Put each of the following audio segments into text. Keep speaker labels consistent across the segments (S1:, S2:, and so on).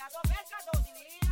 S1: Tá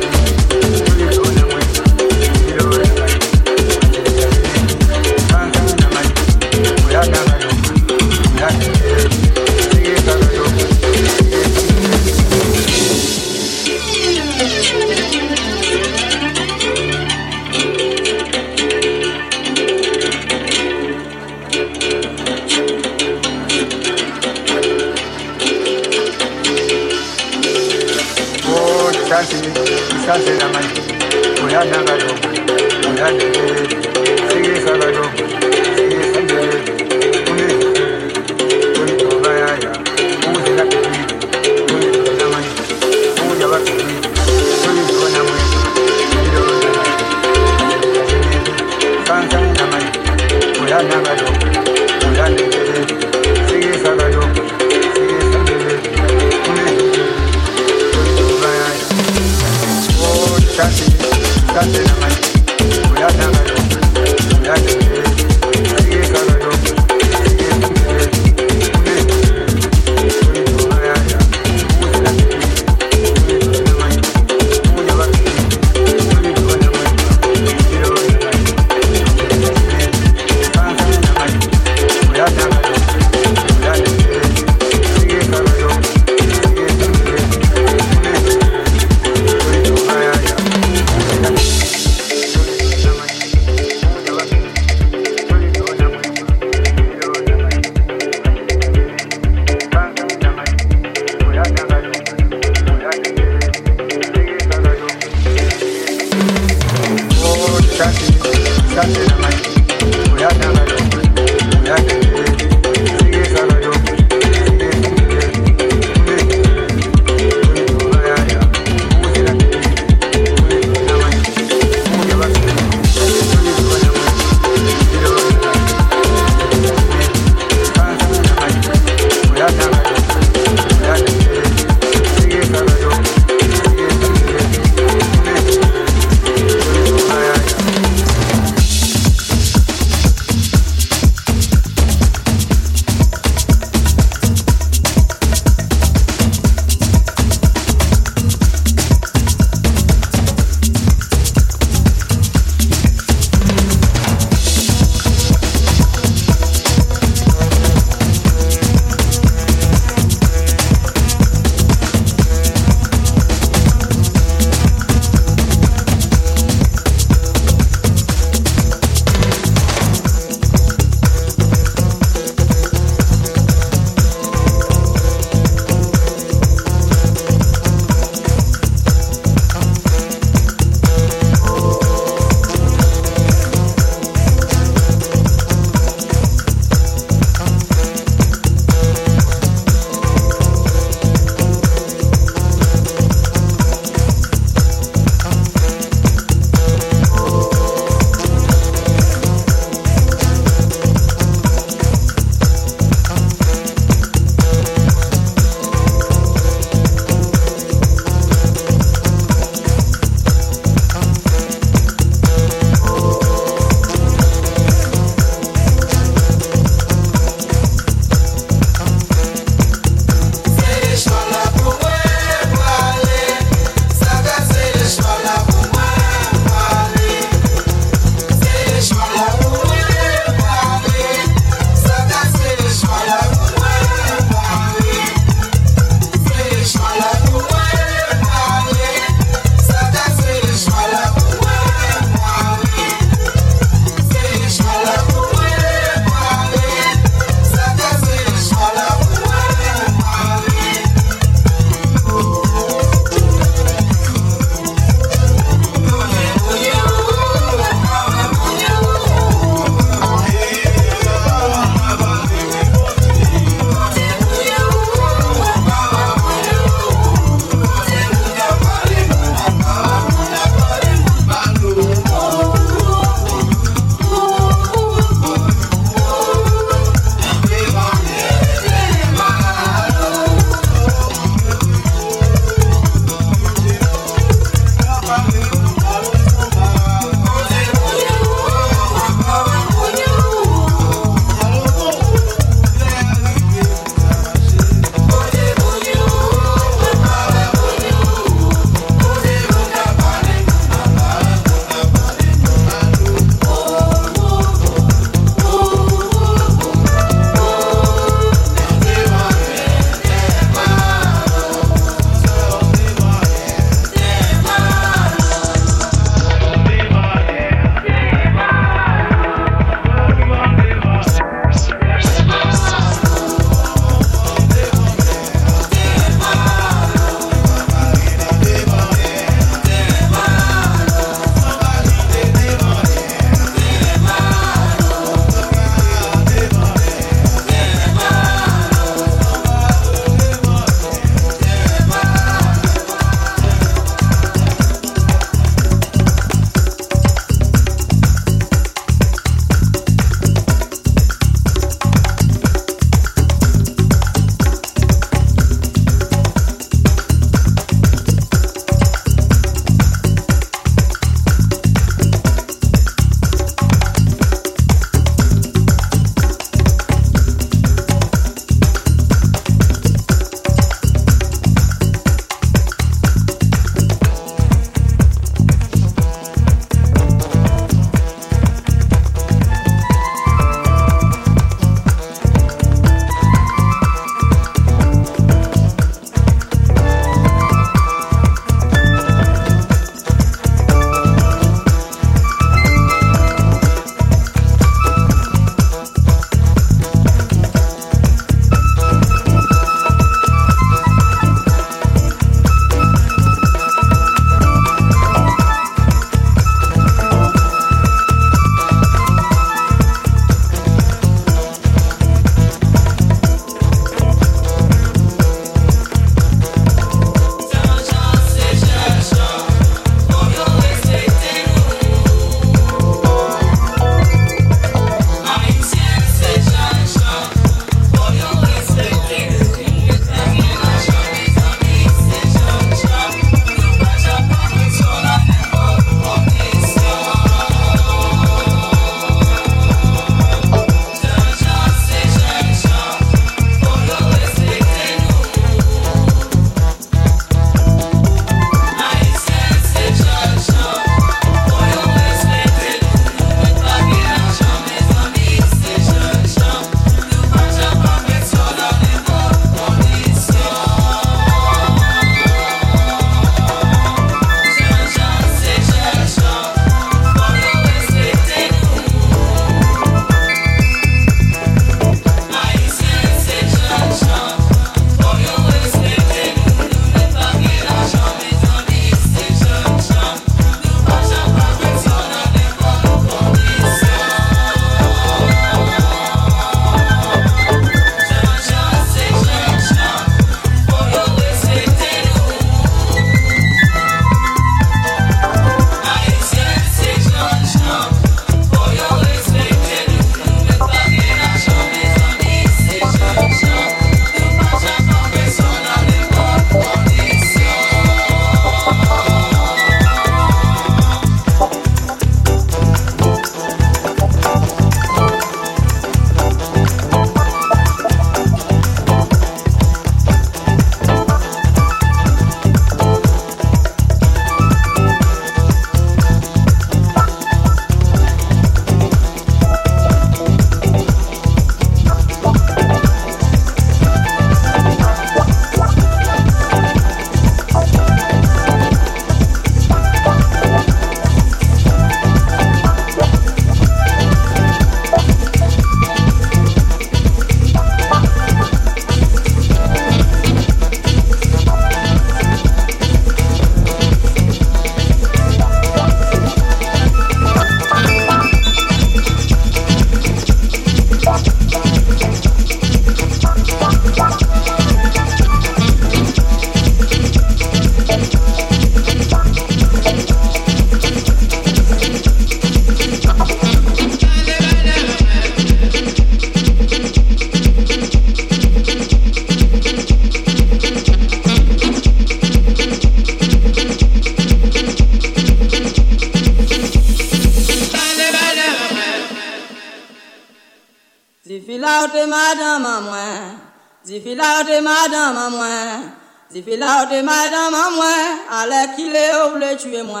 S2: de madame à moi, allez qu'il est au le tuer moi.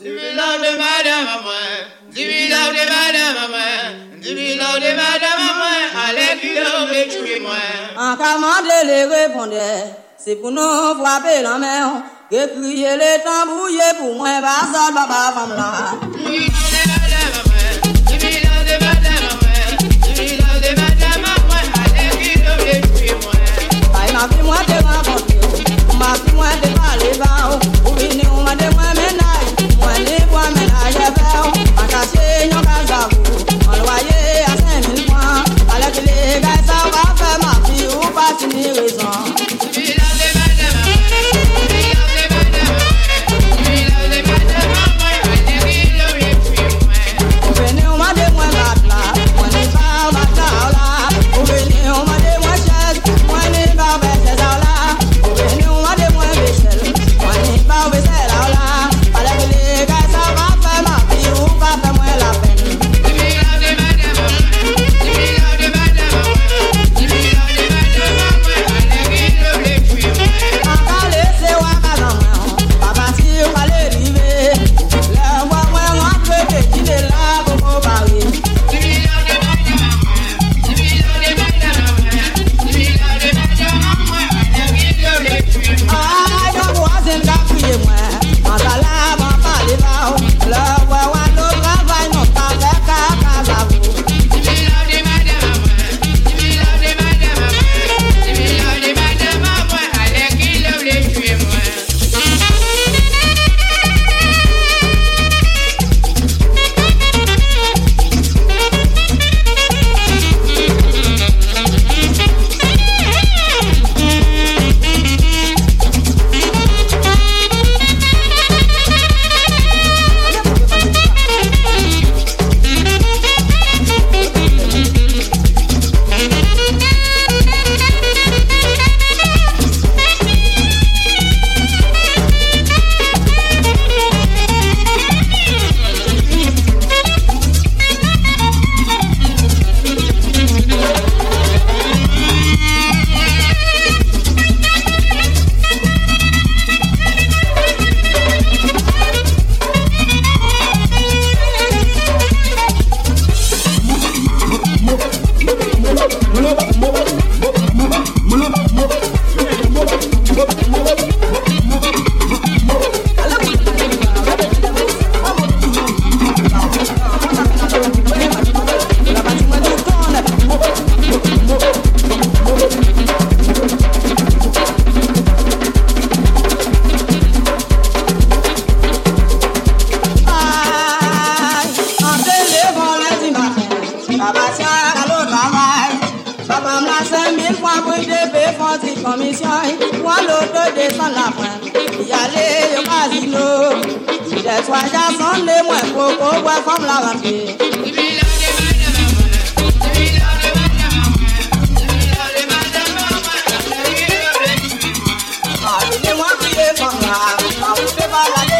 S2: De madame à moi, de madame à moi, de madame à
S3: moi, allez qu'il est au le tuer moi.
S2: En commande les répondait, c'est pour nous frapper la main, que crier les tambouillés pour moi, bah ça, femme là. Uma de Malibao, o menino one of them. commission wàlódò de sànàpọ̀ ìyáálé yóò máa sí lò ìdẹ̀tù ajá sunday mọ̀ ẹ̀kọ́ kó wẹ́ fọ́mùlà wà pé. Fọ́mùlà àwọn ọmọdé bá wà lé.